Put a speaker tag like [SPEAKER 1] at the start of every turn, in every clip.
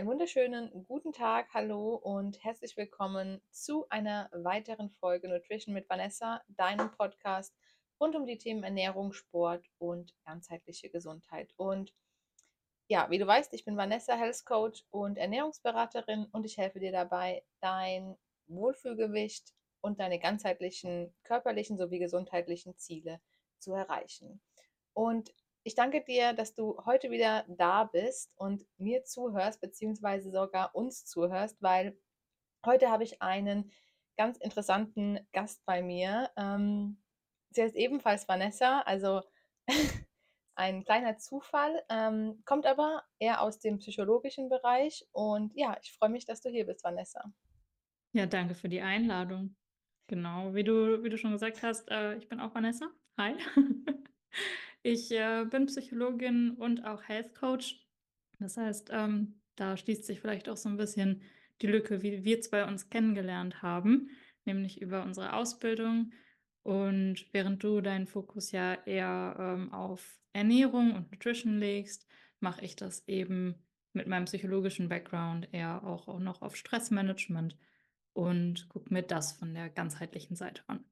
[SPEAKER 1] einen wunderschönen guten Tag, hallo und herzlich willkommen zu einer weiteren Folge Nutrition mit Vanessa, deinem Podcast rund um die Themen Ernährung, Sport und ganzheitliche Gesundheit. Und ja, wie du weißt, ich bin Vanessa, Health Coach und Ernährungsberaterin und ich helfe dir dabei, dein Wohlfühlgewicht und deine ganzheitlichen körperlichen sowie gesundheitlichen Ziele zu erreichen. Und ich danke dir, dass du heute wieder da bist und mir zuhörst, beziehungsweise sogar uns zuhörst, weil heute habe ich einen ganz interessanten Gast bei mir. Ähm, sie heißt ebenfalls Vanessa, also ein kleiner Zufall, ähm, kommt aber eher aus dem psychologischen Bereich. Und ja, ich freue mich, dass du hier bist, Vanessa.
[SPEAKER 2] Ja, danke für die Einladung. Genau, wie du, wie du schon gesagt hast, äh, ich bin auch Vanessa. Hi. Ich äh, bin Psychologin und auch Health Coach. Das heißt, ähm, da schließt sich vielleicht auch so ein bisschen die Lücke, wie wir zwei uns kennengelernt haben, nämlich über unsere Ausbildung. Und während du deinen Fokus ja eher ähm, auf Ernährung und Nutrition legst, mache ich das eben mit meinem psychologischen Background eher auch, auch noch auf Stressmanagement und gucke mir das von der ganzheitlichen Seite an.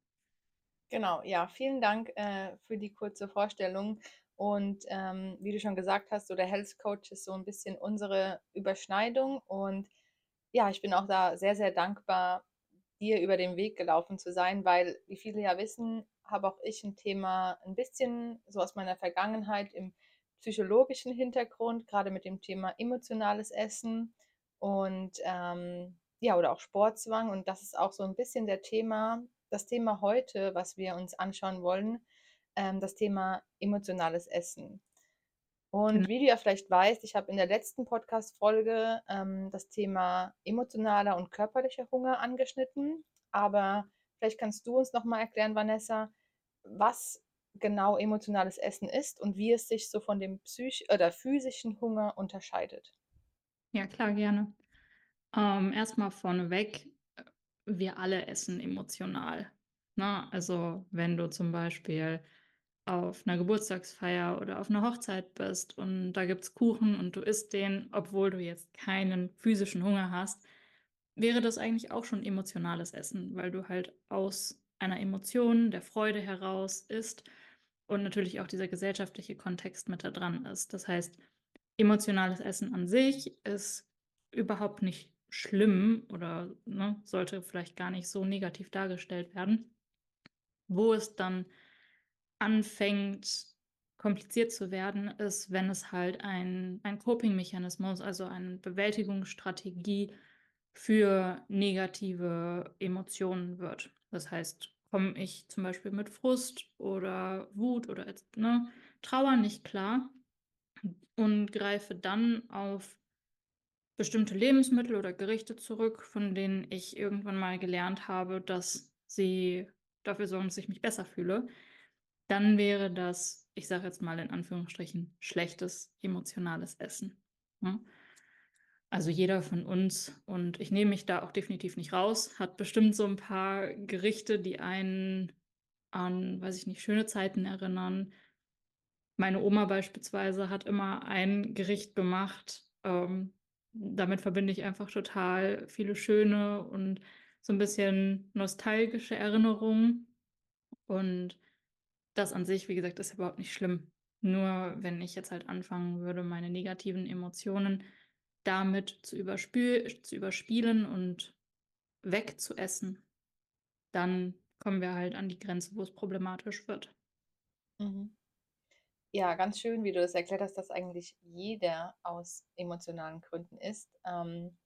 [SPEAKER 1] Genau, ja, vielen Dank äh, für die kurze Vorstellung. Und ähm, wie du schon gesagt hast, so der Health Coach ist so ein bisschen unsere Überschneidung. Und ja, ich bin auch da sehr, sehr dankbar, dir über den Weg gelaufen zu sein, weil, wie viele ja wissen, habe auch ich ein Thema ein bisschen so aus meiner Vergangenheit im psychologischen Hintergrund, gerade mit dem Thema emotionales Essen und ähm, ja, oder auch Sportzwang. Und das ist auch so ein bisschen der Thema, das Thema heute, was wir uns anschauen wollen, ähm, das Thema emotionales Essen. Und
[SPEAKER 2] Genau.
[SPEAKER 1] wie du ja vielleicht weißt, ich habe in der letzten Podcast-Folge ähm, das Thema emotionaler und körperlicher Hunger angeschnitten. Aber vielleicht kannst du uns nochmal erklären, Vanessa, was genau emotionales Essen ist und wie es sich so von dem psych oder physischen Hunger unterscheidet.
[SPEAKER 2] Ja, klar, gerne. Ähm, erstmal vorneweg, wir alle essen emotional. Ne? Also wenn du zum Beispiel auf einer Geburtstagsfeier oder auf einer Hochzeit bist und da gibt es Kuchen und du isst den, obwohl du jetzt keinen physischen Hunger hast, wäre das eigentlich auch schon emotionales Essen, weil du halt aus einer Emotion der Freude heraus isst und natürlich auch dieser gesellschaftliche Kontext mit da dran ist. Das heißt, emotionales Essen an sich ist überhaupt nicht schlimm oder ne, sollte vielleicht gar nicht so negativ dargestellt werden. Wo es dann anfängt, kompliziert zu werden, ist, wenn es halt ein, ein Coping-Mechanismus, also eine Bewältigungsstrategie für negative Emotionen wird. Das heißt, komme ich zum Beispiel mit Frust oder Wut oder ne, Trauer nicht klar und greife dann auf bestimmte Lebensmittel oder Gerichte zurück, von denen ich irgendwann mal gelernt habe, dass sie dafür sorgen, dass ich mich besser fühle, dann wäre das, ich sage jetzt mal in Anführungsstrichen, schlechtes emotionales Essen. Ne? Also jeder von uns, und ich nehme mich da auch definitiv nicht raus, hat bestimmt so ein paar Gerichte, die einen an, weiß ich nicht, schöne Zeiten erinnern. Meine Oma beispielsweise hat immer ein Gericht gemacht, ähm, damit verbinde ich einfach total viele schöne und so ein bisschen nostalgische Erinnerungen. Und das an sich, wie gesagt, ist überhaupt nicht schlimm. Nur wenn ich jetzt halt anfangen würde, meine negativen Emotionen damit zu, überspiel zu überspielen und wegzuessen, dann kommen wir halt an die Grenze, wo es problematisch wird.
[SPEAKER 1] Mhm. Ja, ganz schön, wie du das erklärt hast, dass eigentlich jeder aus emotionalen Gründen ist. Ähm,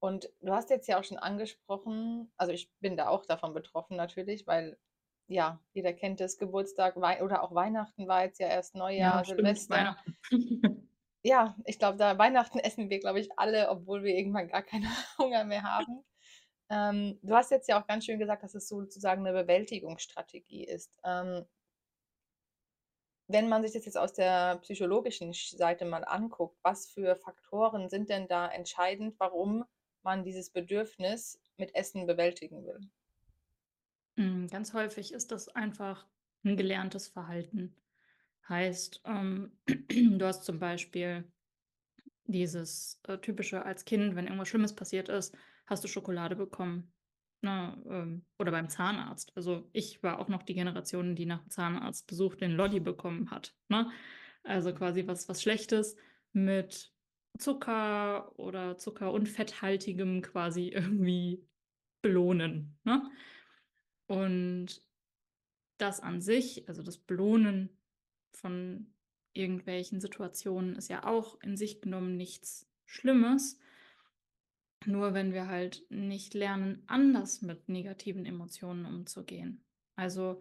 [SPEAKER 1] und du hast jetzt ja auch schon angesprochen, also ich bin da auch davon betroffen natürlich, weil ja, jeder kennt es, Geburtstag Wei oder auch Weihnachten war jetzt ja erst
[SPEAKER 2] Ja,
[SPEAKER 1] Neujahr,
[SPEAKER 2] stimmt,
[SPEAKER 1] Silvester. Ja, ich glaube, da Weihnachten essen wir, glaube ich, alle, obwohl wir irgendwann gar keinen Hunger mehr haben. Ähm, du hast jetzt ja auch ganz schön gesagt, dass es sozusagen eine Bewältigungsstrategie ist. Ähm, wenn man sich das jetzt aus der psychologischen Seite mal anguckt, was für Faktoren sind denn da entscheidend, warum man dieses Bedürfnis mit Essen bewältigen will?
[SPEAKER 2] Mm, ganz häufig ist das einfach ein gelerntes Verhalten. Heißt, ähm, du hast zum Beispiel dieses, äh, typische als Kind, wenn irgendwas Schlimmes passiert ist, hast du Schokolade bekommen, ne, ähm, oder beim Zahnarzt. Also, ich war auch noch die Generation, die nach'm Zahnarztbesuch den Lolli bekommen hat, ne? Also, quasi was was Schlechtes mit Zucker oder Zucker und Fetthaltigem quasi irgendwie belohnen, ne? Und das an sich, also das Belohnen von irgendwelchen Situationen ist ja auch in sich genommen nichts Schlimmes. Nur wenn wir halt nicht lernen, anders mit negativen Emotionen umzugehen. Also,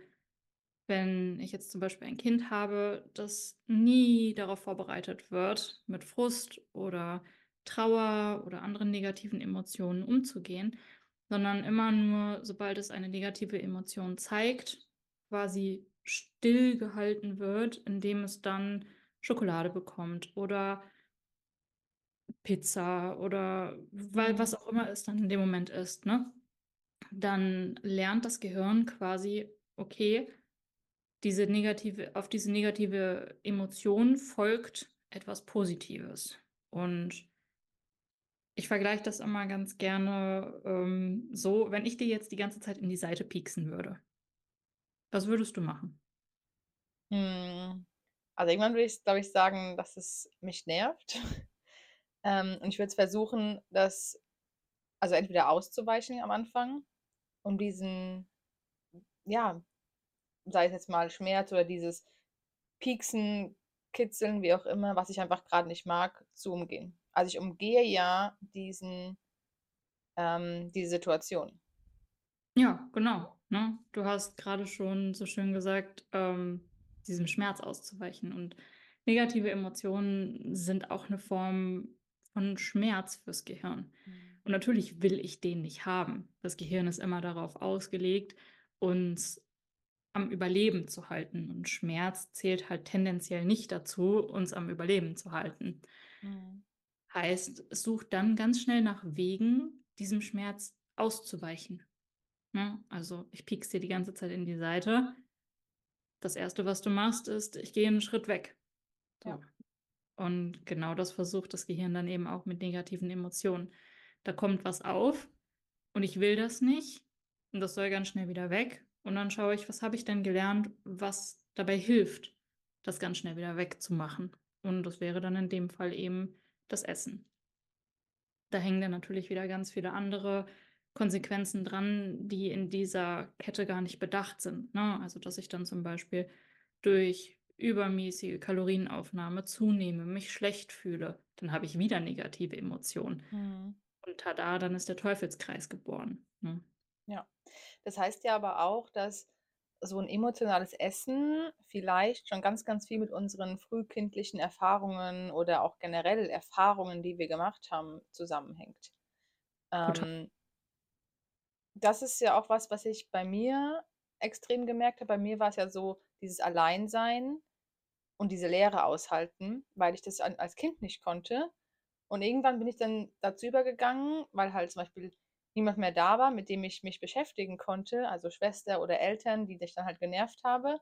[SPEAKER 2] wenn ich jetzt zum Beispiel ein Kind habe, das nie darauf vorbereitet wird, mit Frust oder Trauer oder anderen negativen Emotionen umzugehen, sondern immer nur, sobald es eine negative Emotion zeigt, quasi stillgehalten wird, indem es dann Schokolade bekommt oder Pizza oder weil
[SPEAKER 1] Mhm.
[SPEAKER 2] was auch immer es dann in dem Moment ist, ne? Dann lernt das Gehirn quasi: „Okay, diese negative auf diese negative Emotion folgt etwas Positives.“ Und ich vergleiche das immer ganz gerne, ähm, so, wenn ich dir jetzt die ganze Zeit in die Seite pieksen würde was würdest du machen?
[SPEAKER 1] Hm, also, irgendwann würde ich, glaube ich, sagen, dass es mich nervt. Ähm, und ich würde es versuchen, das also, entweder auszuweichen am Anfang, um diesen, ja, sei es jetzt mal Schmerz oder dieses Pieksen, Kitzeln, wie auch immer, was ich einfach grad nicht mag, zu umgehen. Also, ich umgehe ja diesen ähm, die Situation.
[SPEAKER 2] Ja, genau, ne? Du hast grade schon so schön gesagt, ähm, diesem Schmerz auszuweichen. Und negative Emotionen sind auch 'ne Form von Schmerz fürs Gehirn.
[SPEAKER 1] Mhm.
[SPEAKER 2] Und natürlich will ich den nicht haben. Das Gehirn ist immer darauf ausgelegt, uns am Überleben zu halten. Und Schmerz zählt halt tendenziell nicht dazu, uns am Überleben zu halten.
[SPEAKER 1] Mhm.
[SPEAKER 2] Heißt, es sucht dann ganz schnell nach Wegen, diesem Schmerz auszuweichen, ne? Also, ich piekse dir die ganze Zeit in die Seite. Das Erste, was du machst, ist, ich gehe 'n Schritt weg.
[SPEAKER 1] Ja.
[SPEAKER 2] Und genau das versucht das Gehirn dann eben auch mit negativen Emotionen. Da kommt was auf und ich will das nicht und das soll ganz schnell wieder weg. Und dann schaue ich, was habe ich denn gelernt, was dabei hilft, das ganz schnell wieder wegzumachen. Und das wäre dann in dem Fall eben das Essen. Da hängen dann natürlich wieder ganz viele andere Konsequenzen dran, die in dieser Kette gar nicht bedacht sind, ne? Also, dass ich dann zum Beispiel durch übermäßige Kalorienaufnahme zunehme, mich schlecht fühle, dann habe ich wieder negative Emotionen.
[SPEAKER 1] Mhm.
[SPEAKER 2] Und tada, dann ist der Teufelskreis geboren, ne?
[SPEAKER 1] Ja. Das heißt ja aber auch, dass so 'n emotionales Essen vielleicht schon ganz, ganz viel mit unseren frühkindlichen Erfahrungen oder auch generell Erfahrungen, die wir gemacht haben, zusammenhängt. Ähm das ist ja auch was, was ich bei mir extrem gemerkt habe. Bei mir war's ja so dieses Alleinsein und diese Leere aushalten, weil ich das an als Kind nicht konnte. Und irgendwann bin ich dann dazu übergegangen, weil halt zum Beispiel niemand mehr da war, mit dem ich mich beschäftigen konnte, also Schwester oder Eltern, die dich dann halt genervt habe,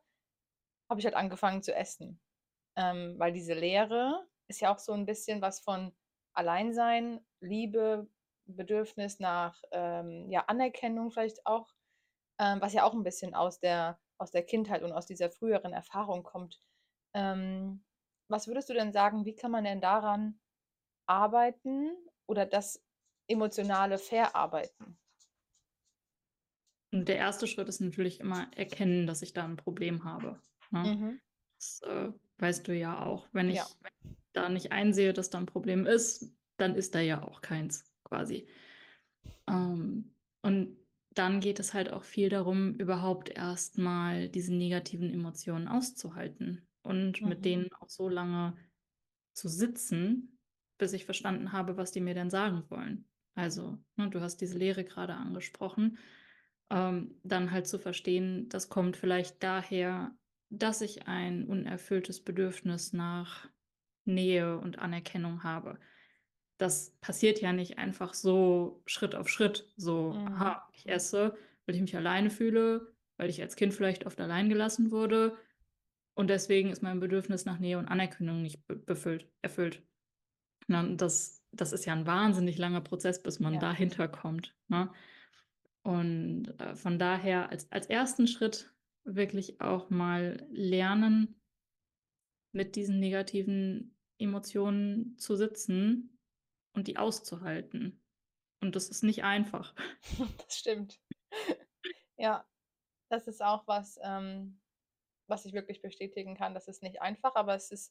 [SPEAKER 1] habe ich halt angefangen zu essen. Ähm, weil diese Leere ist ja auch so 'n bisschen was von Alleinsein, Liebe, Bedürfnis nach, ähm, ja, Anerkennung vielleicht auch, ähm, was ja auch 'n bisschen aus der aus der Kindheit und aus dieser früheren Erfahrung kommt. Ähm, was würdest du denn sagen, wie kann man denn daran arbeiten oder das Emotionale verarbeiten?
[SPEAKER 2] Und der 1. Schritt ist natürlich immer erkennen, dass ich da 'n Problem habe, ne?
[SPEAKER 1] Mhm.
[SPEAKER 2] Das, äh, weißt du ja auch. Wenn
[SPEAKER 1] Ja.
[SPEAKER 2] ich da nicht einsehe, dass da 'n Problem ist, dann ist da ja auch keins quasi. Ähm, und dann geht es halt auch viel darum, überhaupt erst mal diese negativen Emotionen auszuhalten und mit
[SPEAKER 1] Mhm.
[SPEAKER 2] denen auch so lange zu sitzen, bis ich verstanden habe, was die mir denn sagen wollen. Also, ne, du hast diese Leere grade angesprochen, ähm, dann halt zu verstehen, das kommt vielleicht daher, dass ich ein unerfülltes Bedürfnis nach Nähe und Anerkennung habe. Das passiert ja nicht einfach so Schritt auf Schritt, so:
[SPEAKER 1] Mhm.
[SPEAKER 2] „Aha, ich esse, weil ich mich alleine fühle, weil ich als Kind vielleicht oft allein gelassen wurde und deswegen ist mein Bedürfnis nach Nähe und Anerkennung nicht be befüllt erfüllt.“ Ne, das das ist ja 'n wahnsinnig langer Prozess, bis man
[SPEAKER 1] Ja.
[SPEAKER 2] dahinter kommt, ne? Und, äh, von daher als als 1. Schritt wirklich auch mal lernen mit diesen negativen Emotionen zu sitzen und die auszuhalten. Und das ist nicht einfach.
[SPEAKER 1] Das stimmt. Ja, das ist auch was, ähm, was ich wirklich bestätigen kann. Das ist nicht einfach, aber es ist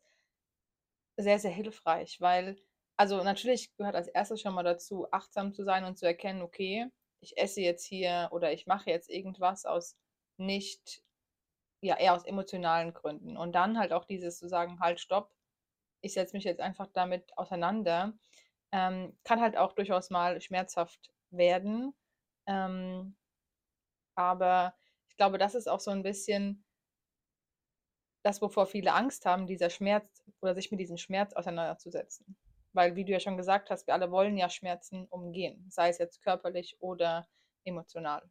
[SPEAKER 1] sehr, sehr hilfreich, weil also, natürlich gehört als 1. schon mal dazu, achtsam zu sein und zu erkennen: „Okay, ich esse jetzt hier oder ich mache jetzt irgendwas aus nicht ja, eher aus emotionalen Gründen.“ Und dann halt auch dieses zu sagen: „Halt, stopp, ich setze mich jetzt einfach damit auseinander.“ Ähm, kann halt auch durchaus mal schmerzhaft werden. Ähm aber ich glaube, das ist auch so 'n bisschen das, wovor viele Angst haben, dieser Schmerz oder sich mit diesem Schmerz auseinanderzusetzen. Weil, wie du ja schon gesagt hast, wir alle wollen ja Schmerzen umgehen, sei es jetzt körperlich oder emotional.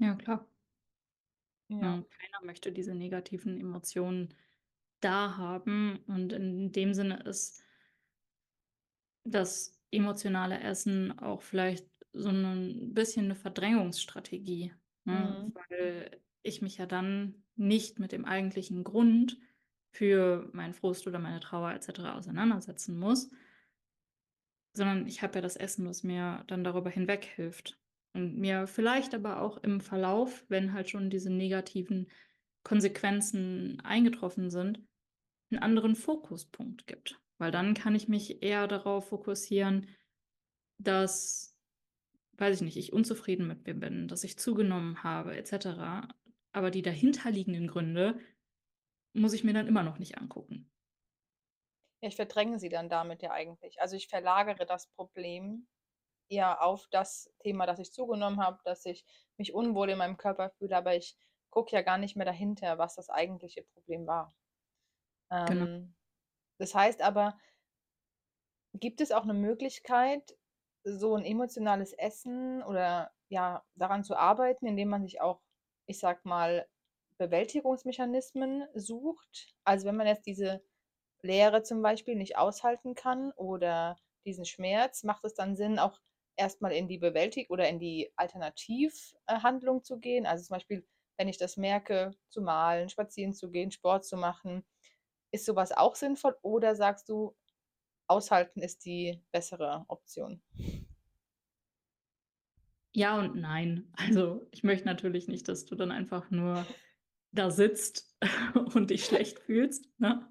[SPEAKER 2] Ja, klar.
[SPEAKER 1] Ja.
[SPEAKER 2] Hm, keiner möchte diese negativen Emotionen da haben und in dem Sinne ist das emotionale Essen auch vielleicht so 'nen bisschen 'ne Verdrängungsstrategie, ne?
[SPEAKER 1] Mhm.
[SPEAKER 2] Weil ich mich ja dann nicht mit dem eigentlichen Grund für meinen Frust oder meine Trauer et cetera auseinandersetzen muss sondern ich habe ja das Essen, was mir dann darüber hinweghilft und mir vielleicht aber auch im Verlauf, wenn halt schon diese negativen Konsequenzen eingetroffen sind, 'n anderen Fokuspunkt gibt. Weil dann kann ich mich eher darauf fokussieren, dass weiß ich nicht, ich unzufrieden mit mir bin, dass ich zugenommen habe et cetera. Aber die dahinterliegenden Gründe muss ich mir dann immer noch nicht angucken.
[SPEAKER 1] Ja, ich verdränge sie dann damit ja eigentlich. Also, ich verlagere das Problem eher auf das Thema, dass ich zugenommen habe, dass ich mich unwohl in meinem Körper fühle, aber ich gucke ja gar nicht mehr dahinter, was das eigentliche Problem war.
[SPEAKER 2] Genau.
[SPEAKER 1] Ähm, das heißt aber gibt es auch 'ne Möglichkeit, so 'n emotionales Essen oder, ja, daran zu arbeiten, indem man sich auch, ich sage mal, Bewältigungsmechanismen sucht? Also, wenn man jetzt diese Leere zum Beispiel nicht aushalten kann oder diesen Schmerz, macht es dann Sinn, auch erst mal in die Bewältig oder in die Alternativ äh, Handlung zu gehen? Also, zum Beispiel, wenn ich das merke, zu malen, spazieren zu gehen, Sport zu machen. Ist so was auch sinnvoll oder sagst du, aushalten ist die bessere Option?
[SPEAKER 2] Ja und nein. Also, ich möchte natürlich nicht, dass du dann einfach nur da sitzt und dich schlecht fühlst, ne?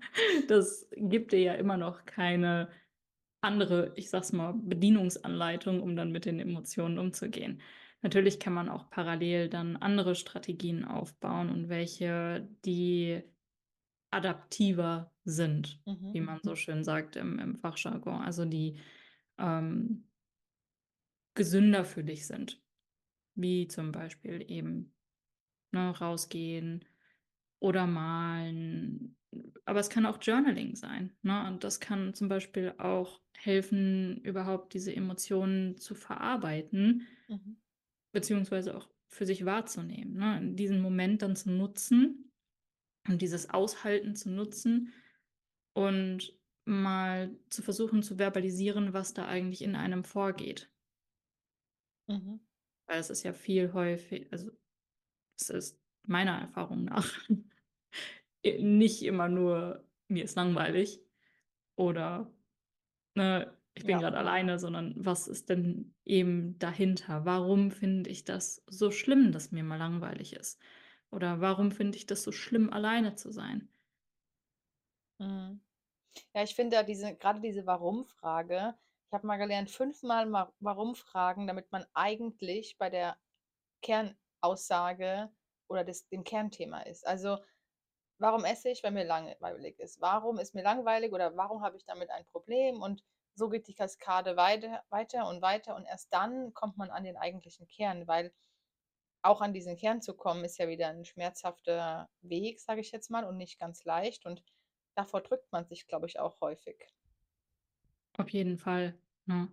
[SPEAKER 2] Das gibt dir ja immer noch keine andere, ich sage es mal, Bedienungsanleitung, um dann mit den Emotionen umzugehen. Natürlich kann man auch parallel dann andere Strategien aufbauen und welche, die adaptiver sind,
[SPEAKER 1] Mhm.
[SPEAKER 2] wie man so schön sagt im im Fachjargon, also die, ähm gesünder für dich sind, wie zum Beispiel eben, ne, rausgehen oder malen. Aber es kann auch Journaling sein, ne? Und das kann zum Beispiel auch helfen, überhaupt diese Emotionen zu verarbeiten
[SPEAKER 1] Mhm.
[SPEAKER 2] beziehungsweise auch für sich wahrzunehmen, ne? In diesem Moment dann zu nutzen und dieses Aushalten zu nutzen und mal zu versuchen zu verbalisieren, was da eigentlich in einem vorgeht.
[SPEAKER 1] Mhm.
[SPEAKER 2] Weil es ist ja viel häufi also, es ist meiner Erfahrung nach nicht immer nur: „Mir ist langweilig“ oder, ne: „Ich bin
[SPEAKER 1] Ja.
[SPEAKER 2] grad alleine“, sondern was ist denn eben dahinter? Warum finde ich das so schlimm, dass mir mal langweilig ist? Oder warum finde ich das so schlimm, alleine zu sein?
[SPEAKER 1] Mhm. Ja, ich finde ja diese grade diese Warum-Frage ich habe mal gelernt, fünfmal ma Warum fragen, damit man eigentlich bei der Kernaussage oder des dem Kernthema ist. Also: „Warum esse ich? Weil mir langweilig ist. Warum ist mir langweilig oder warum habe ich damit ein Problem?“ Und so geht die Kaskade weiter weiter und weiter und erst dann kommt man an den eigentlichen Kern, weil auch an diesen Kern zu kommen, ist ja wieder 'n schmerzhafter Weg, sage ich jetzt mal, und nicht ganz leicht und davor drückt man sich, glaube ich, auch häufig.
[SPEAKER 2] Auf jeden Fall, ne?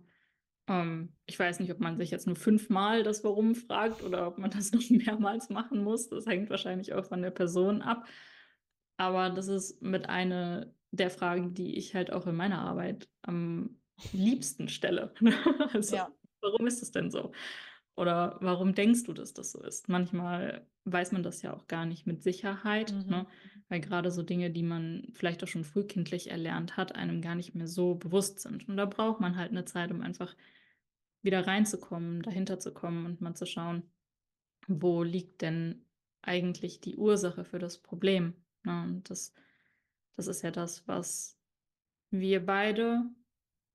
[SPEAKER 2] Ähm, ich weiß nicht, ob man sich jetzt nur fünfmal das Warum fragt oder ob man das noch mehrmals machen muss. Das hängt wahrscheinlich auch von der Person ab. Aber das ist mit eine der Fragen, die ich halt auch in meiner Arbeit am liebsten stelle? Also,
[SPEAKER 1] Ja.
[SPEAKER 2] warum ist es denn so? Oder warum denkst du, dass das so ist? Manchmal weiß man das ja auch gar nicht mit Sicherheit,
[SPEAKER 1] Mhm.
[SPEAKER 2] ne? Weil grade so Dinge, die man vielleicht auch schon frühkindlich erlernt hat, einem gar nicht mehr so bewusst sind. Und da braucht man halt 'ne Zeit, um einfach wieder reinzukommen, dahinter zu kommen und mal zu schauen: „Wo liegt denn eigentlich die Ursache für das Problem?“ Ne, und das das ist ja das, was wir beide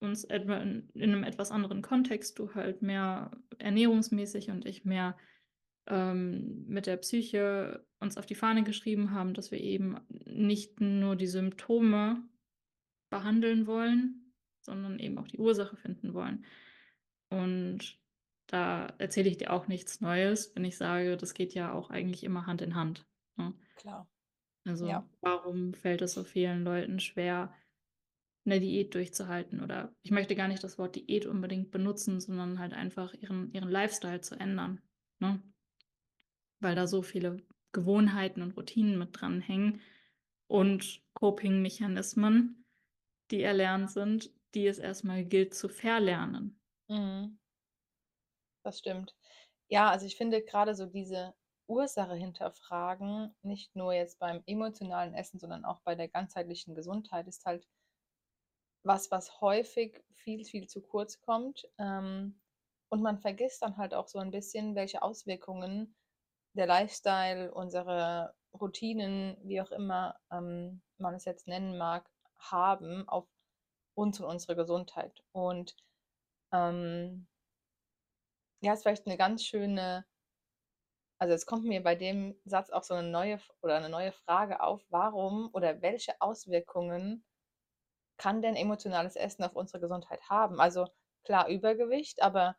[SPEAKER 2] uns etwa in in 'nem etwas anderen Kontext du halt mehr ernährungsmäßig und ich mehr, ähm, mit der Psyche uns auf die Fahne geschrieben haben, dass wir eben nicht nur die Symptome behandeln wollen, sondern eben auch die Ursache finden wollen. Und da erzähle ich dir auch nichts Neues, wenn ich sage, das geht ja auch eigentlich immer Hand in Hand, ne?
[SPEAKER 1] Klar.
[SPEAKER 2] Also,
[SPEAKER 1] Ja.
[SPEAKER 2] warum fällt es so vielen Leuten schwer, 'ne Diät durchzuhalten? Oder ich möchte gar nicht das Wort Diät unbedingt benutzen, sondern halt einfach ihren ihren Lifestyle zu ändern, ne? Weil da so viele Gewohnheiten und Routinen mit dranhängen und Coping-Mechanismen, die erlernt sind, die es erst mal gilt zu verlernen.
[SPEAKER 1] Mhm. Das stimmt. Ja, also, ich finde grade so diese Ursache hinterfragen, nicht nur jetzt beim emotionalen Essen, sondern auch bei der ganzheitlichen Gesundheit, ist halt was, was häufig viel, viel zu kurz kommt. Ähm, und man vergisst dann halt auch so 'n bisschen, welche Auswirkungen der Lifestyle, unsere Routinen, wie auch immer, ähm, man es jetzt nennen mag, haben auf uns und unsere Gesundheit. Und, ähm ja, ist vielleicht 'ne ganz schöne also, es kommt mir bei dem Satz auch so 'ne neue oder 'ne neue Frage auf: Warum oder welche Auswirkungen kann denn emotionales Essen auf unsere Gesundheit haben? Also, klar, Übergewicht, aber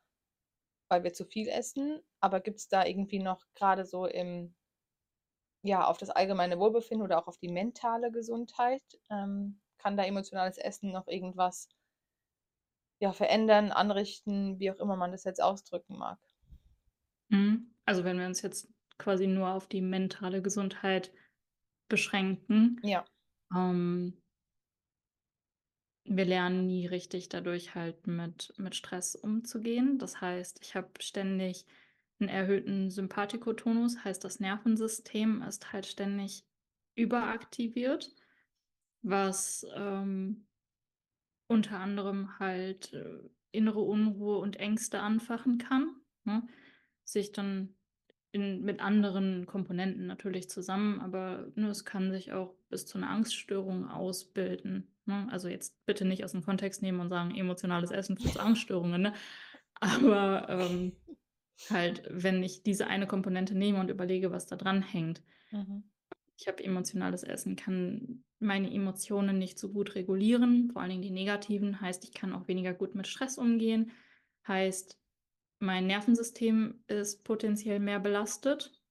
[SPEAKER 1] weil wir zu viel essen, aber gibt's da irgendwie noch grade so im ja, auf das allgemeine Wohlbefinden oder auch auf die mentale Gesundheit, ähm, kann da emotionales Essen noch irgendwas ja, verändern, anrichten, wie auch immer man das jetzt ausdrücken mag?
[SPEAKER 2] Mhm. Also, wenn wir uns jetzt quasi nur auf die mentale Gesundheit beschränken,
[SPEAKER 1] Ja.
[SPEAKER 2] ähm wir lernen nie richtig dadurch halt mit mit Stress umzugehen. Das heißt, ich habe ständig 'n erhöhten Sympathikotonus, heißt, das Nervensystem ist halt ständig überaktiviert, was, ähm unter anderem halt, äh, innere Unruhe und Ängste anfachen kann, ne? Sich dann in mit anderen Komponenten natürlich zusammen, aber, ne, es kann sich auch bis zu 'ner Angststörung ausbilden, ne? Also, jetzt bitte nicht aus'm Kontext nehmen und sagen: „Emotionales Essen führt zu Angststörungen“, ne? Aber, ähm, halt, wenn ich diese eine Komponente nehme und überlege, was da dranhängt.
[SPEAKER 1] Mhm.
[SPEAKER 2] Ich habe emotionales Essen kann meine Emotionen nicht so gut regulieren, vor allen Dingen die negativen. Heißt, ich kann auch weniger gut mit Stress umgehen. Heißt, mein Nervensystem ist potenziell mehr belastet.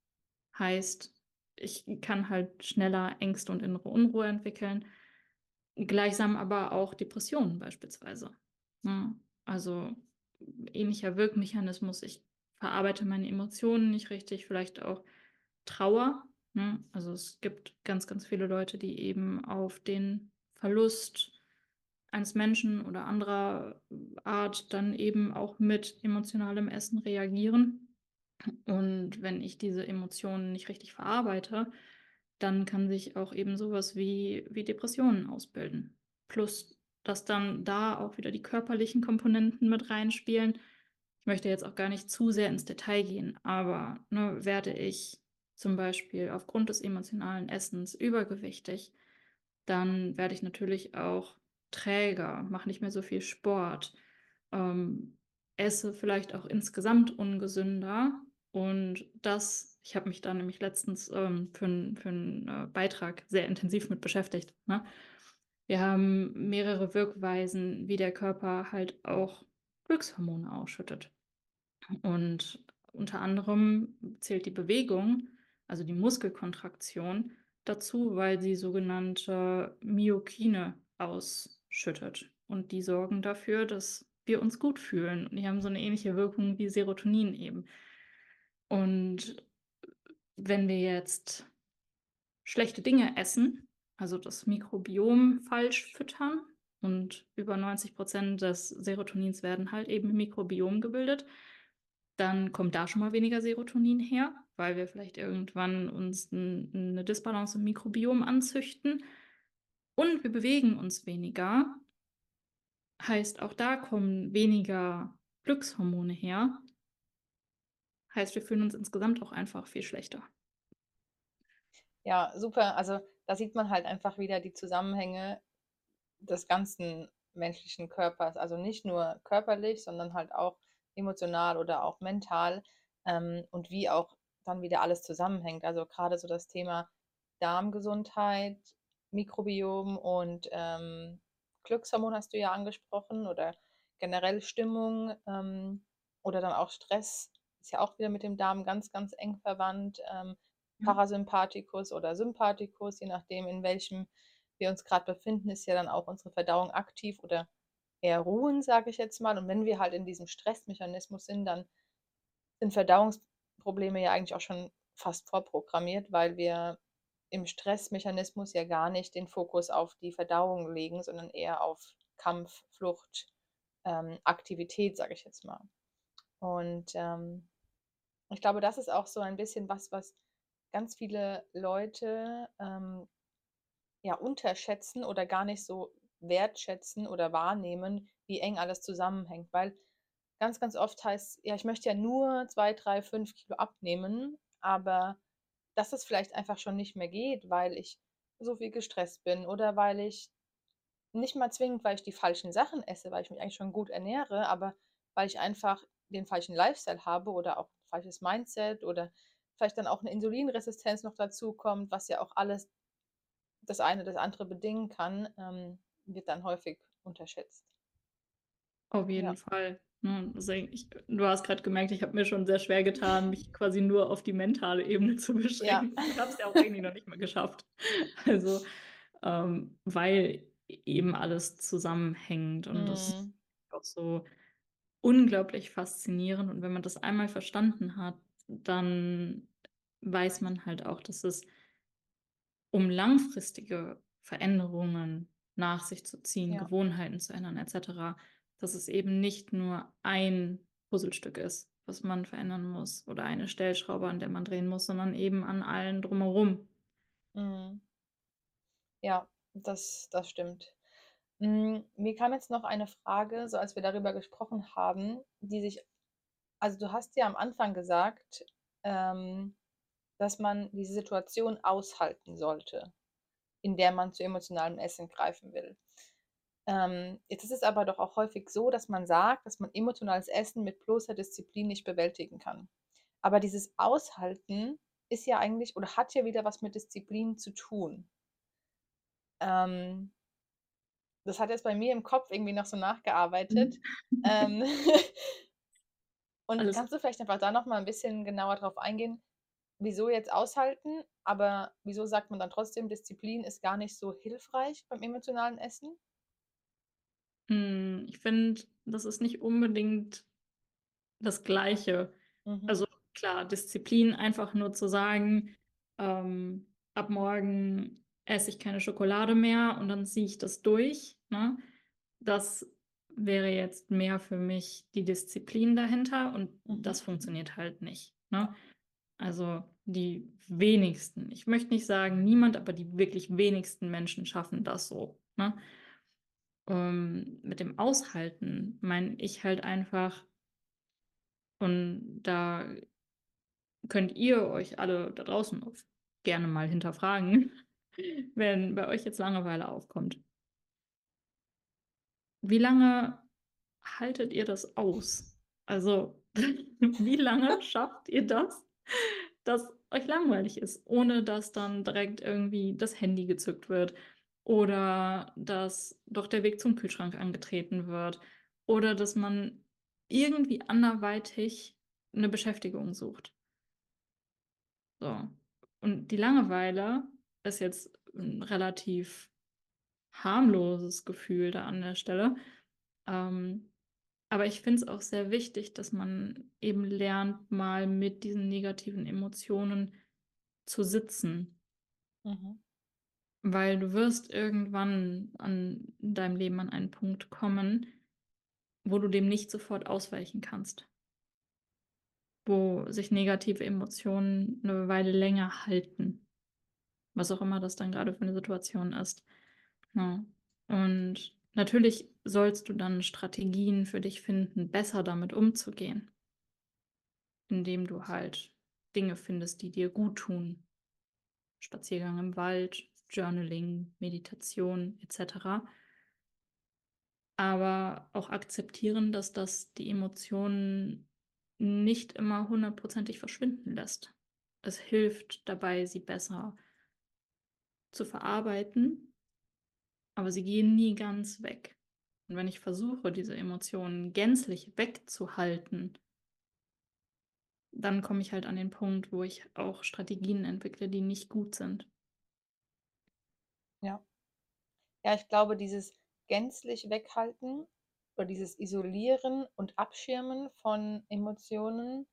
[SPEAKER 2] Heißt, ich kann halt schneller Ängste und innere Unruhe entwickeln, gleichsam aber auch Depressionen beispielsweise, ne? Also, ähnlicher Wirkmechanismus. Ich verarbeite meine Emotionen nicht richtig, vielleicht auch Trauer, ne? Also, es gibt ganz, ganz viele Leute, die eben auf den Verlust eines Menschen oder anderer Art dann eben auch mit emotionalem Essen reagieren. Und wenn ich diese Emotionen nicht richtig verarbeite, dann kann sich auch eben so was wie wie Depressionen ausbilden. Plus, dass dann da auch wieder die körperlichen Komponenten mit reinspielen. Ich möchte jetzt auch gar nicht zu sehr ins Detail gehen, aber, ne, werde ich zum Beispiel aufgrund des emotionalen Essens übergewichtig, dann werde ich natürlich auch träger, mache nicht mehr so viel Sport, ähm, esse vielleicht auch insgesamt ungesünder. Und das ich habe mich da nämlich letztens, ähm, für 'n für 'n, äh, Beitrag sehr intensiv mit beschäftigt, ne? Wir haben mehrere Wirkweisen, wie der Körper halt auch Glückshormone ausschüttet. Und unter anderem zählt die Bewegung, also, die Muskelkontraktion dazu, weil sie sogenannte Myokine ausschüttet. Und die sorgen dafür, dass wir uns gut fühlen. Und die haben so 'ne ähnliche Wirkung wie Serotonin eben. Und wenn wir jetzt schlechte Dinge essen, also das Mikrobiom falsch füttern und über 90% des Serotonins werden halt eben im Mikrobiom gebildet, dann kommt da schon mal weniger Serotonin her, weil wir vielleicht irgendwann uns 'n 'ne Disbalance im Mikrobiom anzüchten und wir bewegen uns weniger. Heißt, auch da kommen weniger Glückshormone her. Heißt, wir fühlen uns insgesamt auch einfach viel schlechter.
[SPEAKER 1] Ja, super. Also, da sieht man halt einfach wieder die Zusammenhänge des ganzen menschlichen Körpers. Also, nicht nur körperlich, sondern halt auch emotional oder auch mental, ähm, und wie auch dann wieder alles zusammenhängt. Also, grade so das Thema Darmgesundheit, Mikrobiom und, ähm, Glückshormon hast du ja angesprochen oder generell Stimmung, ähm, oder dann auch Stress ist ja auch wieder mit dem Darm ganz, ganz eng verwandt, ähm. Parasympathikus oder Sympathikus, je nachdem, in welchem wir uns grad befinden, ist ja dann auch unsere Verdauung aktiv oder eher ruhend, sage ich jetzt mal. Und wenn wir halt in diesem Stressmechanismus sind, dann sind Verdauungsprobleme ja eigentlich auch schon fast vorprogrammiert, weil wir im Stressmechanismus ja gar nicht den Fokus auf die Verdauung legen, sondern eher auf Kampf, Flucht, ähm, Aktivität, sage ich jetzt mal. Und, ähm, ich glaube, das ist auch so ein bisschen was, was ganz viele Leute, ähm, ja, unterschätzen oder gar nicht so wertschätzen oder wahrnehmen, wie eng alles zusammenhängt. Weil ganz, ganz oft heißt's: „Ja, ich möchte ja nur 2, 3, 5 Kilo abnehmen“, aber dass es vielleicht einfach schon nicht mehr geht, weil ich so viel gestresst bin oder weil ich nicht mal zwingend, weil ich die falschen Sachen esse, weil ich mich eigentlich schon gut ernähre, aber weil ich einfach den falschen Lifestyle habe oder auch falsches Mindset oder vielleicht dann auch 'ne Insulinresistenz noch dazukommt, was ja auch alles das eine das andere bedingen kann, ähm, wird dann häufig unterschätzt.
[SPEAKER 2] Auf jeden
[SPEAKER 1] Ja.
[SPEAKER 2] Fall? Deswegen ich du hast grad gemerkt, ich habe mir schon sehr schwer getan, mich quasi nur auf die mentale Ebene zu
[SPEAKER 1] Ja.
[SPEAKER 2] beschränken. Ich habe es ja auch irgendwie noch nicht mal geschafft. Also, ähm, weil e eben alles zusammenhängt und das
[SPEAKER 1] Mhm.
[SPEAKER 2] auch so unglaublich faszinierend. Und wenn man das einmal verstanden hat, dann weiß man halt auch, dass es um langfristige Veränderungen nach sich zu ziehen,
[SPEAKER 1] Ja.
[SPEAKER 2] Gewohnheiten zu ändern et cetera, dass es eben nicht nur ein Puzzlestück ist, was man verändern muss oder eine Stellschraube, an der man drehen muss, sondern eben an allen drumherum.
[SPEAKER 1] Mhm. Ja, das das stimmt. Hm, mir kam jetzt noch eine Frage, so als wir darüber gesprochen haben, die sich also, du hast ja am Anfang gesagt, ähm, dass man diese Situation aushalten sollte, in der man zu emotionalem Essen greifen will. Ähm, jetzt ist es aber doch auch häufig so, dass man sagt, dass man emotionales Essen mit bloßer Disziplin nicht bewältigen kann. Aber dieses Aushalten ist ja eigentlich oder hat ja wieder was mit Disziplin zu tun. Ähm das hat jetzt bei mir im Kopf irgendwie noch so nachgearbeitet.
[SPEAKER 2] Mhm.
[SPEAKER 1] Ähm und
[SPEAKER 2] Alles
[SPEAKER 1] kannst du vielleicht einfach da noch mal 'n bisschen genauer drauf eingehen, wieso jetzt aushalten, aber wieso sagt man dann trotzdem, Disziplin ist gar nicht so hilfreich beim emotionalen Essen?
[SPEAKER 2] Hm, ich finde, das ist nicht unbedingt das Gleiche.
[SPEAKER 1] Mhm.
[SPEAKER 2] Also, klar, Disziplin einfach nur zu sagen, ähm: „Ab morgen esse ich keine Schokolade mehr und dann ziehe ich das durch“, ne? Das wäre jetzt mehr für mich die Disziplin dahinter und
[SPEAKER 1] Mhm.
[SPEAKER 2] das funktioniert halt nicht, ne? Also, die wenigsten ich möchte nicht sagen niemand, aber die wirklich wenigsten Menschen schaffen das so, ne? Ähm, mit dem Aushalten meine ich halt einfach und da könnt ihr euch alle da draußen gerne mal hinterfragen, wenn bei euch jetzt Langeweile aufkommt. Wie lange haltet ihr das aus? Also, wie lange schafft ihr das, dass euch langweilig ist, ohne dass dann direkt irgendwie das Handy gezückt wird oder dass doch der Weg zum Kühlschrank angetreten wird oder dass man irgendwie anderweitig 'ne Beschäftigung sucht? So. Und die Langeweile ist jetzt 'n relativ harmloses Gefühl da an der Stelle. Ähm, aber ich finde es auch sehr wichtig, dass man eben lernt, mal mit diesen negativen Emotionen zu sitzen.
[SPEAKER 1] Mhm.
[SPEAKER 2] Weil du wirst irgendwann an in deinem Leben an einen Punkt kommen, wo du dem nicht sofort ausweichen kannst. Wo sich negative Emotionen 'ne Weile länger halten. Was auch immer das dann grade für 'ne Situation ist, ne? Und natürlich sollst du dann Strategien für dich finden, besser damit umzugehen. Indem du halt Dinge findest, die dir guttun. Spaziergang im Wald, Journaling, Meditation et cetera. Aber auch akzeptieren, dass das die Emotionen nicht immer hundertprozentig verschwinden lässt. Es hilft dabei, sie besser zu verarbeiten, aber sie gehen nie ganz weg. Und wenn ich versuche, diese Emotionen gänzlich wegzuhalten dann komme ich halt an den Punkt, wo ich auch Strategien entwickle, die nicht gut sind.
[SPEAKER 1] Ja. Ja, ich glaube, dieses gänzlich Weghalten oder dieses Isolieren und Abschirmen von Emotionen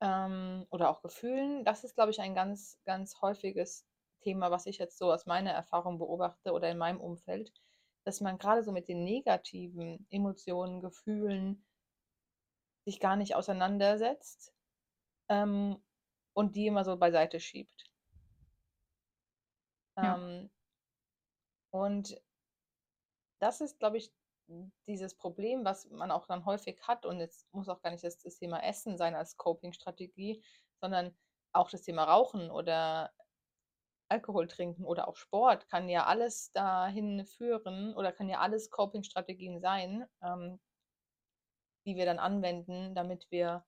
[SPEAKER 1] ähm, oder auch Gefühlen, das ist, glaube ich, ein ganz, ganz häufiges Thema, was ich jetzt so aus meiner Erfahrung beobachte oder in meinem Umfeld, dass man grade so mit den negativen Emotionen, Gefühlen sich gar nicht auseinandersetzt, ähm, und die immer so beiseite schiebt.
[SPEAKER 2] Ja.
[SPEAKER 1] Ähm und das ist, glaube ich, dieses Problem, was man auch dann häufig hat und jetzt muss auch gar nicht das das Thema Essen sein als Coping-Strategie, sondern auch das Thema Rauchen oder Alkohol trinken oder auch Sport kann ja alles dahin führen oder kann ja alles Coping-Strategien sein, ähm die wir dann anwenden, damit wir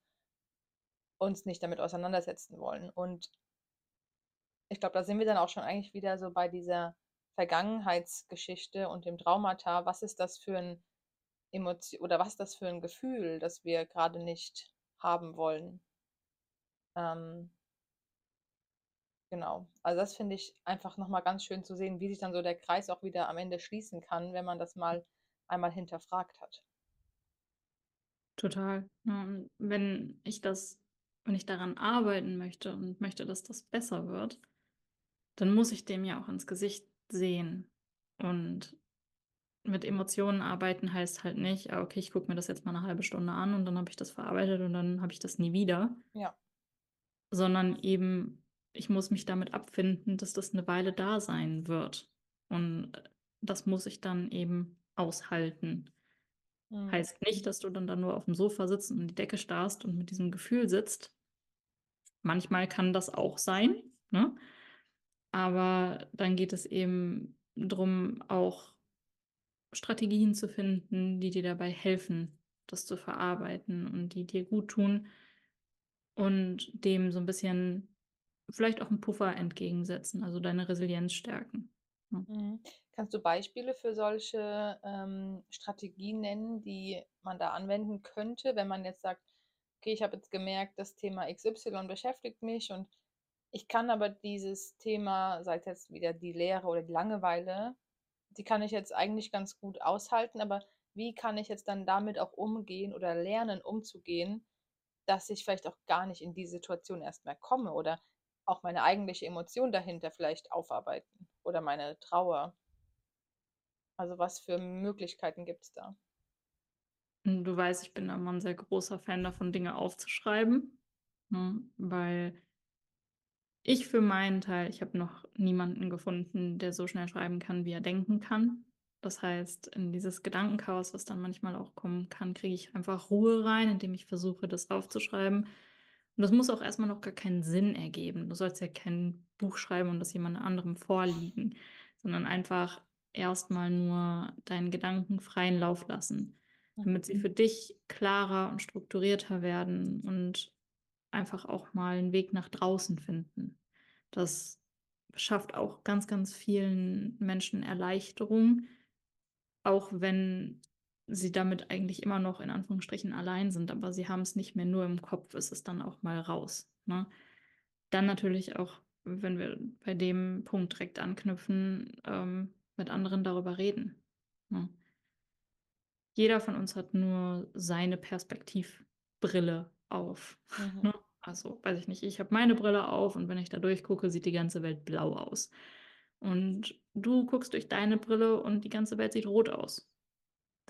[SPEAKER 1] uns nicht damit auseinandersetzen wollen. Und ich glaube, da sind wir dann auch schon eigentlich wieder so bei dieser Vergangenheitsgeschichte und dem Traumata. Was ist das für 'n Emotio oder was ist das für 'n Gefühl, das wir grade nicht haben wollen? Ähm Genau. Also, das finde ich einfach noch mal ganz schön zu sehen, wie sich dann so der Kreis auch wieder am Ende schließen kann, wenn man das mal einmal hinterfragt hat.
[SPEAKER 2] Total. Wenn ich das wenn ich daran arbeiten möchte und möchte, dass das besser wird, dann muss ich dem ja auch ins Gesicht sehen. Und mit Emotionen arbeiten heißt halt nicht: „Ah, okay, ich gucke mir das jetzt mal 'ne 1/2 Stunde an und dann habe ich das verarbeitet und dann habe ich das nie wieder.“
[SPEAKER 1] Ja.
[SPEAKER 2] Sondern eben, ich muss mich damit abfinden, dass das 'ne Weile da sein wird. Und, äh, das muss ich dann eben aushalten.
[SPEAKER 1] Mhm.
[SPEAKER 2] Heißt nicht, dass du dann da nur aufm Sofa sitzt und in die Decke starrst und mit diesem Gefühl sitzt. Manchmal kann das auch sein, ne? Aber dann geht es eben drum, auch Strategien zu finden, die dir dabei helfen, das zu verarbeiten und die dir guttun und dem so 'n bisschen vielleicht auch 'n Puffer entgegensetzen, also deine Resilienz stärken, ne?
[SPEAKER 1] Mhm. Kannst du Beispiele für solche, ähm, Strategien nennen, die man da anwenden könnte, wenn man jetzt sagt: „Okay, ich habe jetzt gemerkt, das Thema XY beschäftigt mich und ich kann aber dieses Thema, sei es jetzt wieder die Leere oder die Langeweile, die kann ich jetzt eigentlich ganz gut aushalten, aber wie kann ich jetzt dann damit auch umgehen oder lernen, umzugehen, dass ich vielleicht auch gar nicht in die Situation erst mehr komme oder auch meine eigentliche Emotion dahinter vielleicht aufarbeiten oder meine Trauer?“ Also, was für Möglichkeiten gibt's da?
[SPEAKER 2] Hm, du weißt, ich bin immer 'n sehr großer Fan davon, Dinge aufzuschreiben, ne, weil ich für meinen Teil ich habe noch niemanden gefunden, der so schnell schreiben kann, wie er denken kann. Das heißt, in dieses Gedankenchaos, was dann manchmal auch kommen kann, kriege ich einfach Ruhe rein, indem ich versuche, das aufzuschreiben. Und das muss auch erst mal noch gar keinen Sinn ergeben. Du sollst ja kein Buch schreiben und das jemand anderem vorliegen, sondern einfach erst mal nur deinen Gedanken freien Lauf lassen, damit sie
[SPEAKER 1] Mhm.
[SPEAKER 2] für dich klarer und strukturierter werden und einfach auch mal 'n Weg nach draußen finden. Das schafft auch ganz, ganz vielen Menschen Erleichterung, auch wenn sie damit eigentlich immer noch in Anführungsstrichen allein sind, aber sie haben's nicht mehr nur im Kopf, es ist dann auch mal raus, ne? Dann natürlich auch, wenn wir bei dem Punkt direkt anknüpfen, ähm, mit anderen darüber reden, ne? Jeder von uns hat nur seine Perspektivbrille auf,
[SPEAKER 1] Mhm.
[SPEAKER 2] ne? Also, weiß ich nicht, ich habe meine Brille auf und wenn ich da durchgucke, sieht die ganze Welt blau aus. Und du guckst durch deine Brille und die ganze Welt sieht rot aus.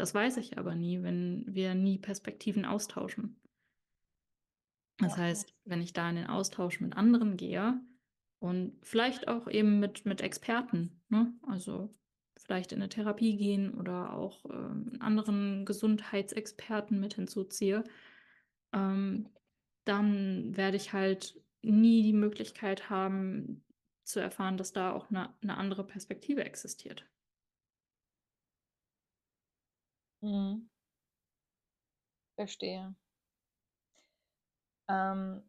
[SPEAKER 2] Das weiß ich aber nie, wenn wir nie Perspektiven austauschen. Das
[SPEAKER 1] Ja.
[SPEAKER 2] heißt, wenn ich da in den Austausch mit anderen gehe und vielleicht auch eben mit mit Experten, ne? Also, vielleicht in 'ne Therapie gehen oder auch, ähm, anderen Gesundheitsexperten mit hinzuziehe, ähm, dann werde ich halt nie die Möglichkeit haben zu erfahren, dass da auch 'ne 'ne andere Perspektive existiert.
[SPEAKER 1] Mhm. Verstehe. Ähm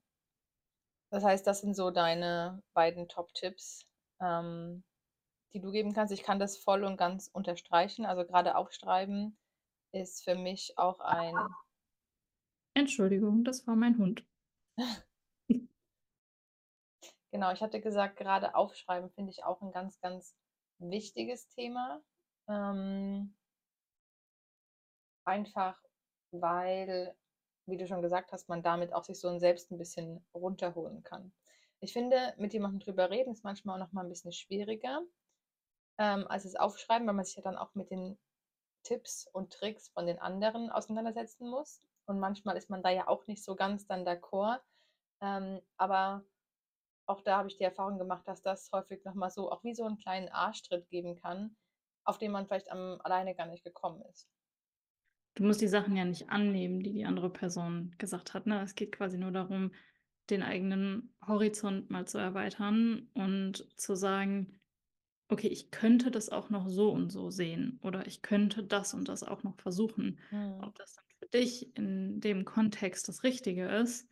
[SPEAKER 1] das heißt, das sind so deine beiden Top-Tipps, ähm, die du geben kannst. Ich kann das voll und ganz unterstreichen. Also, grade aufschreiben ist für mich auch ein
[SPEAKER 2] Entschuldigung, das war mein Hund.
[SPEAKER 1] Genau, ich hatte gesagt, gerade aufschreiben finde ich auch 'n ganz, ganz wichtiges Thema. Ähm einfach, weil, wie du schon gesagt hast, man damit auch sich so 'n selbst 'n bisschen runterholen kann. Ich finde, mit jemandem drüber reden ist manchmal auch noch mal 'n bisschen schwieriger, ähm, als das Aufschreiben, weil man sich ja dann auch mit den Tipps und Tricks von den anderen auseinandersetzen muss. Und manchmal ist man da ja auch nicht so ganz dann d'accord. Ähm, aber auch da habe ich die Erfahrung gemacht, dass das häufig noch mal so auch wie so 'n kleinen Arschtritt geben kann, auf den man vielleicht, ähm, alleine gar nicht gekommen ist.
[SPEAKER 2] Du musst die Sachen ja nicht annehmen, die die andere Person gesagt hat, ne? Es geht quasi nur darum, den eigenen Horizont mal zu erweitern und zu sagen: „Okay, ich könnte das auch noch so und so sehen oder ich könnte das und das auch noch versuchen.“
[SPEAKER 1] Mhm.
[SPEAKER 2] Ob das dann für dich in dem Kontext das Richtige ist,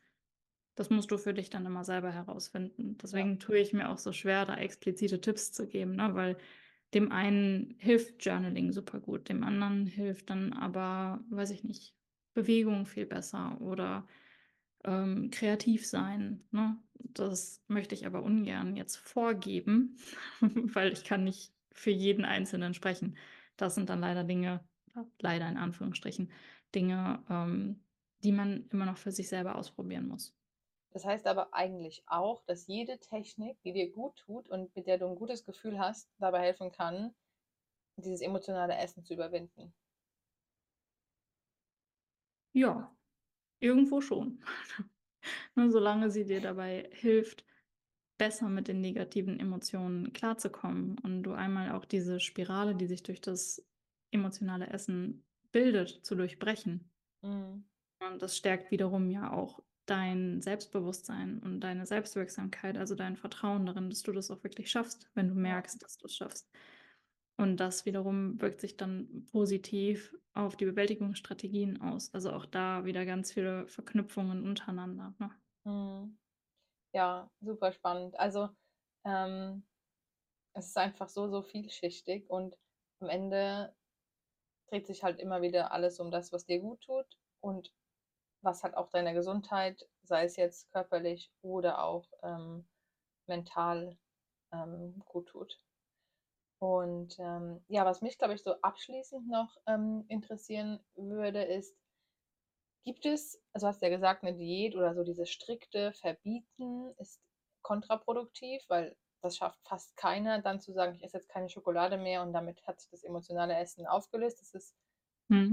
[SPEAKER 2] das musst du für dich dann immer selber herausfinden.
[SPEAKER 1] Ja.
[SPEAKER 2] Deswegen tue ich mir auch so schwer, da explizite Tipps zu geben, ne, weil dem einen hilft Journaling supergut, dem anderen hilft dann aber, weiß ich nicht, Bewegung viel besser oder, ähm, kreativ sein, ne? Das möchte ich aber ungern jetzt vorgeben, weil ich kann nicht für jeden Einzelnen sprechen. Das sind dann leider Dinge leider in Anführungsstrichen, Dinge, ähm, die man immer noch für sich selber ausprobieren muss.
[SPEAKER 1] Das heißt aber eigentlich auch, dass jede Technik, die dir guttut und mit der du 'n gutes Gefühl hast, dabei helfen kann, dieses emotionale Essen zu überwinden.
[SPEAKER 2] Ja, irgendwo schon. Ne, solange sie dir dabei hilft, besser mit den negativen Emotionen klarzukommen und du einmal auch diese Spirale, die sich durch das emotionale Essen bildet, zu durchbrechen.
[SPEAKER 1] Mhm.
[SPEAKER 2] Und das stärkt wiederum ja auch dein Selbstbewusstsein und deine Selbstwirksamkeit, also dein Vertrauen darin, dass du das auch wirklich schaffst, wenn du merkst, dass du's schaffst. Und das wiederum wirkt sich dann positiv auf die Bewältigungsstrategien aus. Also auch da wieder ganz viele Verknüpfungen untereinander, ne?
[SPEAKER 1] Mhm. Ja, super spannend. Also, ähm, es ist einfach so, so vielschichtig und am Ende dreht sich halt immer wieder alles um das, was dir guttut und was halt auch deiner Gesundheit, sei es jetzt körperlich oder auch, ähm, mental, ähm, guttut. Und, ähm, ja, was mich, glaube ich, so abschließend noch, ähm, interessieren würde, ist gibt es also, hast ja gesagt, 'ne Diät oder so dieses strikte Verbieten ist kontraproduktiv, weil das schafft fast keiner, dann zu sagen: „Ich esse jetzt keine Schokolade mehr“ und damit hat sich das emotionale Essen aufgelöst. Das ist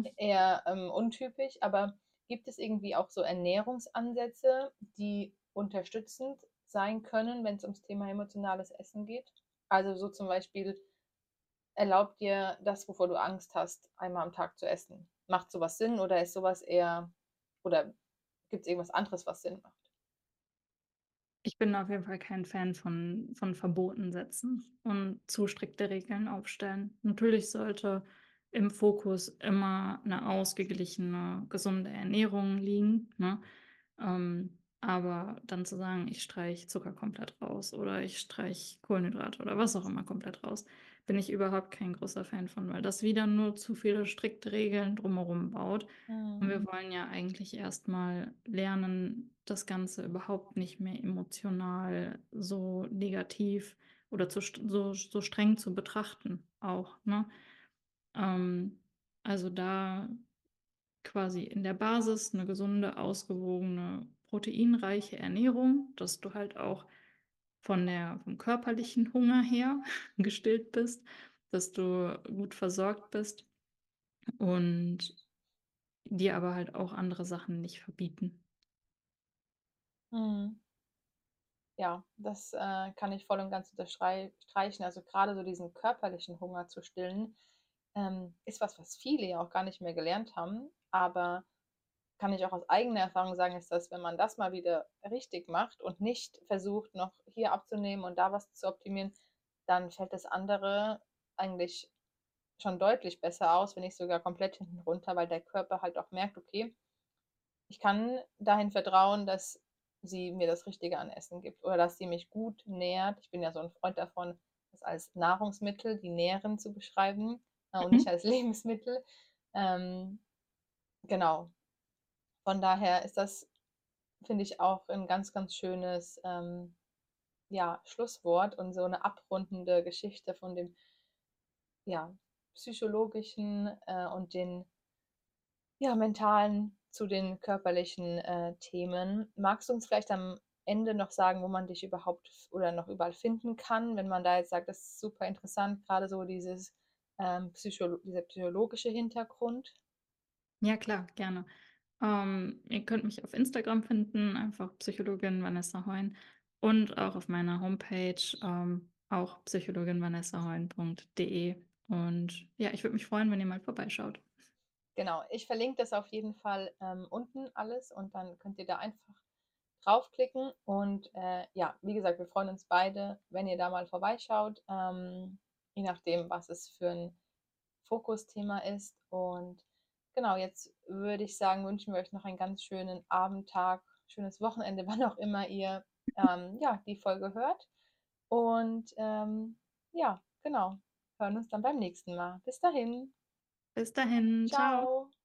[SPEAKER 1] e eher, ähm, untypisch. Aber gibt es irgendwie auch so Ernährungsansätze, die unterstützend sein können, wenn's ums Thema emotionales Essen geht? Also, so zum Beispiel erlaub dir das, wovor du Angst hast, einmal am Tag zu essen. Macht so was Sinn oder ist so was eher oder gibt's irgendwas anderes, was Sinn macht?
[SPEAKER 2] Ich bin auf jeden Fall kein Fan von von Verboten setzen und zu strikte Regeln aufstellen. Natürlich sollte im Fokus immer 'ne ausgeglichene, gesunde Ernährung liegen, ne? Ähm, aber dann zu sagen: „Ich streiche Zucker komplett raus oder ich streiche Kohlenhydrate“ oder was auch immer komplett raus, bin ich überhaupt kein großer Fan von, weil das wieder nur zu viele strikte Regeln drumherum baut. Und
[SPEAKER 1] Mhm.
[SPEAKER 2] wir wollen ja eigentlich erst mal lernen, das Ganze überhaupt nicht mehr emotional so negativ oder zu so so streng zu betrachten auch, ne? Ähm, also da quasi in der Basis 'ne gesunde, ausgewogene, proteinreiche Ernährung, dass du halt auch von der vom körperlichen Hunger her gestillt bist, dass du gut versorgt bist und dir aber halt auch andere Sachen nicht verbieten.
[SPEAKER 1] Mhm. Ja, das, äh, kann ich voll und ganz unterstrei streichen. Also, grade so diesen körperlichen Hunger zu stillen, ähm, ist was, was viele ja auch gar nicht mehr gelernt haben. Aber kann ich auch aus eigener Erfahrung sagen, ist das, wenn man das mal wieder richtig macht und nicht versucht, noch hier abzunehmen und da was zu optimieren, dann fällt das andere eigentlich schon deutlich besser aus, wenn nicht sogar komplett hinten runter, weil der Körper halt auch merkt: „Okay, ich kann dahin vertrauen, dass sie mir das Richtige an Essen gibt oder dass sie mich gut nährt.“ Ich bin ja so 'n Freund davon, das als Nahrungsmittel, die nähren, zu beschreiben, äh, und nicht
[SPEAKER 2] Mhm.
[SPEAKER 1] als Lebensmittel. Ähm, genau. Von daher ist das, finde ich, auch 'n ganz, ganz schönes, ähm, ja, Schlusswort und so 'ne abrundende Geschichte von dem ja, psychologischen, äh, und den ja, mentalen zu den körperlichen, äh, Themen. Magst du uns vielleicht am Ende noch sagen, wo man dich überhaupt oder noch überall finden kann, wenn man da jetzt sagt: „Das ist super interessant“, grade so dieses, ähm, psycholo dieser psychologische Hintergrund?
[SPEAKER 2] Ja klar, gerne. Ähm, ihr könnt mich auf Instagram finden, einfach Psychologin Vanessa Heun und auch auf meiner Homepage, ähm, auch psychologinvanessaheun.de. Und ja, ich würde mich freuen, wenn ihr mal vorbeischaut.
[SPEAKER 1] Genau, ich verlinke das auf jeden Fall, ähm, unten alles und dann könnt ihr da einfach draufklicken und, äh, ja, wie gesagt, wir freuen uns beide, wenn ihr da mal vorbeischaut, ähm, je nachdem, was es für 'n Fokusthema ist. Und genau, jetzt würde ich sagen, wünschen wir euch noch einen ganz schönen Abend, Tag, schönes Wochenende, wann auch immer ihr, ähm, ja, die Folge hört. Und, ähm, ja, genau, hören uns dann beim nächsten Mal. Bis dahin.
[SPEAKER 2] Bis dahin, tschau.
[SPEAKER 1] Tschau.